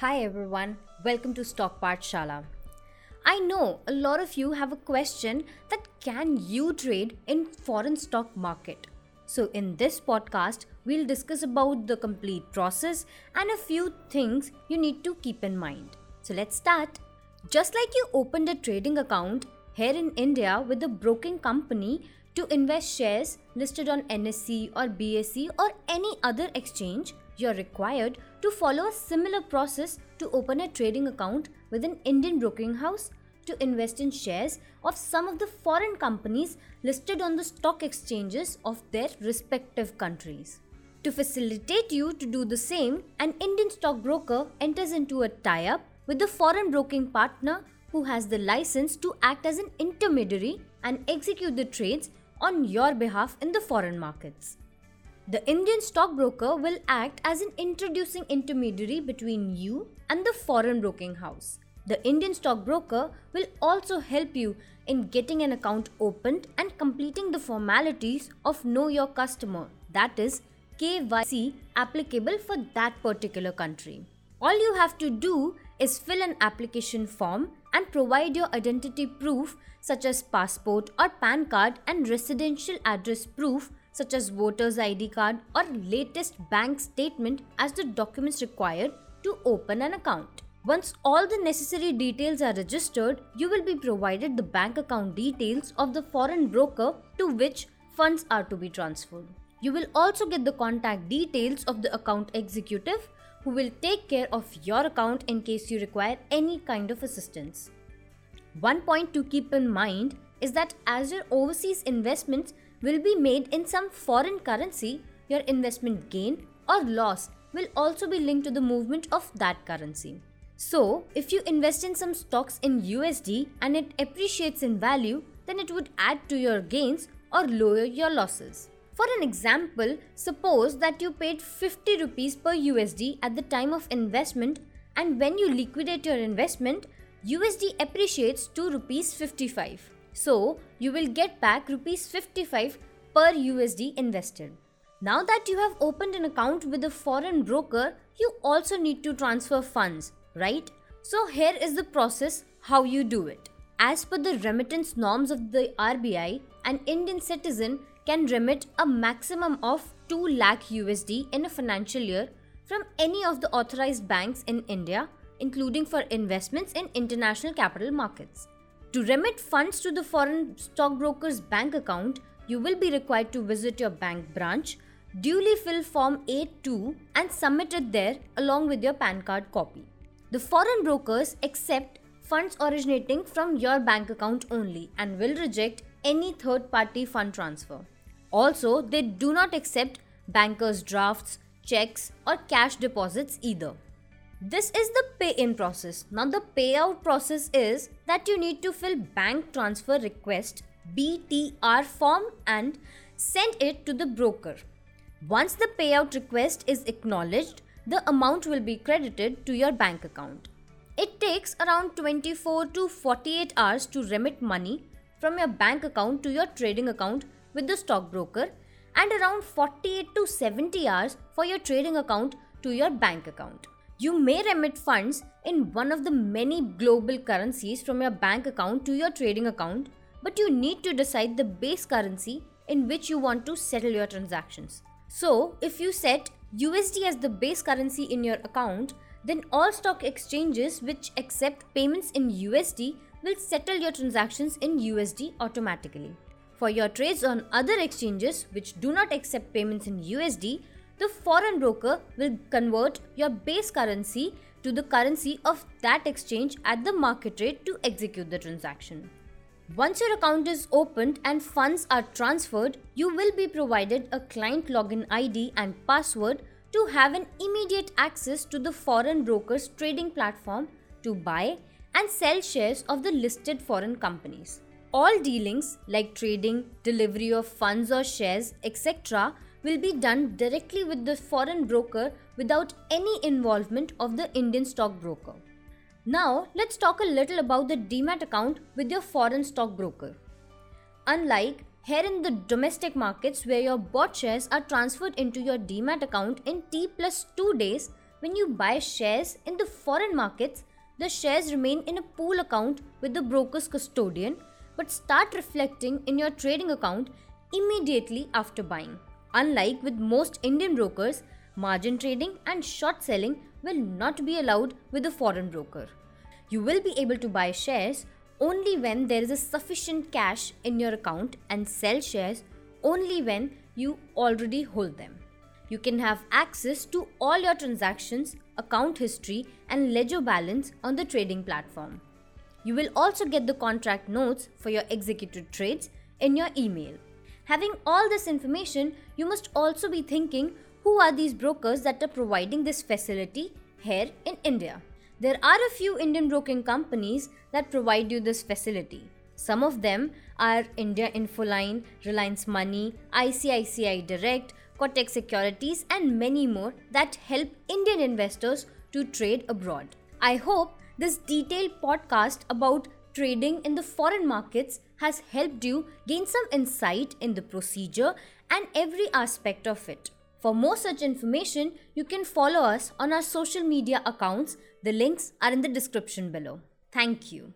Hi everyone, welcome to Stock Pathshala. I know a lot of you have a question that can you trade in foreign stock market? So in this podcast, we'll discuss about the complete process and a few things you need to keep in mind. So let's start. Just like you opened a trading account here in India with a broking company to invest shares listed on NSE or BSE or any other exchange, you're required to follow a similar process to open a trading account with an Indian broking house to invest in shares of some of the foreign companies listed on the stock exchanges of their respective countries. To facilitate you to do the same, an Indian stockbroker enters into a tie up with the foreign broking partner who has the license to act as an intermediary and execute the trades on your behalf in the foreign markets. The Indian stockbroker will act as an introducing intermediary between you and the foreign broking house. The Indian stockbroker will also help you in getting an account opened and completing the formalities of Know Your Customer, that is, KYC applicable for that particular country. All you have to do is fill an application form and provide your identity proof such as passport or PAN card and residential address proof such as voter's ID card or latest bank statement as the documents required to open an account. Once all the necessary details are registered, you will be provided the bank account details of the foreign broker to which funds are to be transferred. You will also get the contact details of the account executive who will take care of your account in case you require any kind of assistance. One point to keep in mind is that as your overseas investments will be made in some foreign currency, your investment gain or loss will also be linked to the movement of that currency. So, if you invest in some stocks in USD and it appreciates in value, then it would add to your gains or lower your losses. For an example, suppose that you paid 50 rupees per USD at the time of investment and when you liquidate your investment, USD appreciates to rupees 55. So, you will get back rupees 55 per USD invested. Now that you have opened an account with a foreign broker, you also need to transfer funds, right? So, here is the process how you do it. As per the remittance norms of the RBI, an Indian citizen can remit a maximum of 2 lakh USD in a financial year from any of the authorized banks in India, including for investments in international capital markets. To remit funds to the foreign stockbroker's bank account, you will be required to visit your bank branch, duly fill Form A2 and submit it there along with your PAN card copy. The foreign brokers accept funds originating from your bank account only and will reject any third party fund transfer. Also, they do not accept bankers' drafts, checks, or cash deposits either. This is the pay in process. Now, the payout process is that you need to fill bank transfer request BTR form and send it to the broker. Once the payout request is acknowledged, the amount will be credited to your bank account. It takes around 24 to 48 hours to remit money from your bank account to your trading account with the stockbroker and around 48 to 70 hours for your trading account to your bank account. You may remit funds in one of the many global currencies from your bank account to your trading account, but you need to decide the base currency in which you want to settle your transactions. So, if you set USD as the base currency in your account, then all stock exchanges which accept payments in USD will settle your transactions in USD automatically. For your trades on other exchanges which do not accept payments in USD, the foreign broker will convert your base currency to the currency of that exchange at the market rate to execute the transaction. Once your account is opened and funds are transferred, you will be provided a client login ID and password to have an immediate access to the foreign broker's trading platform to buy and sell shares of the listed foreign companies. All dealings like trading, delivery of funds or shares, etc., will be done directly with the foreign broker without any involvement of the Indian stockbroker. Now, let's talk a little about the demat account with your foreign stockbroker. Unlike here in the domestic markets where your bought shares are transferred into your demat account in T plus 2 days, when you buy shares in the foreign markets, the shares remain in a pool account with the broker's custodian but start reflecting in your trading account immediately after buying. Unlike with most Indian brokers, margin trading and short selling will not be allowed with a foreign broker. You will be able to buy shares only when there is a sufficient cash in your account and sell shares only when you already hold them. You can have access to all your transactions, account history, and ledger balance on the trading platform. You will also get the contract notes for your executed trades in your email. Having all this information, you must also be thinking who are these brokers that are providing this facility here in India. There are a few Indian broking companies that provide you this facility. Some of them are India Infoline, Reliance Money, ICICI Direct, Kotak Securities, and many more that help Indian investors to trade abroad. I hope this detailed podcast about trading in the foreign markets has helped you gain some insight in the procedure and every aspect of it. For more such information, you can follow us on our social media accounts. The links are in the description below. Thank you.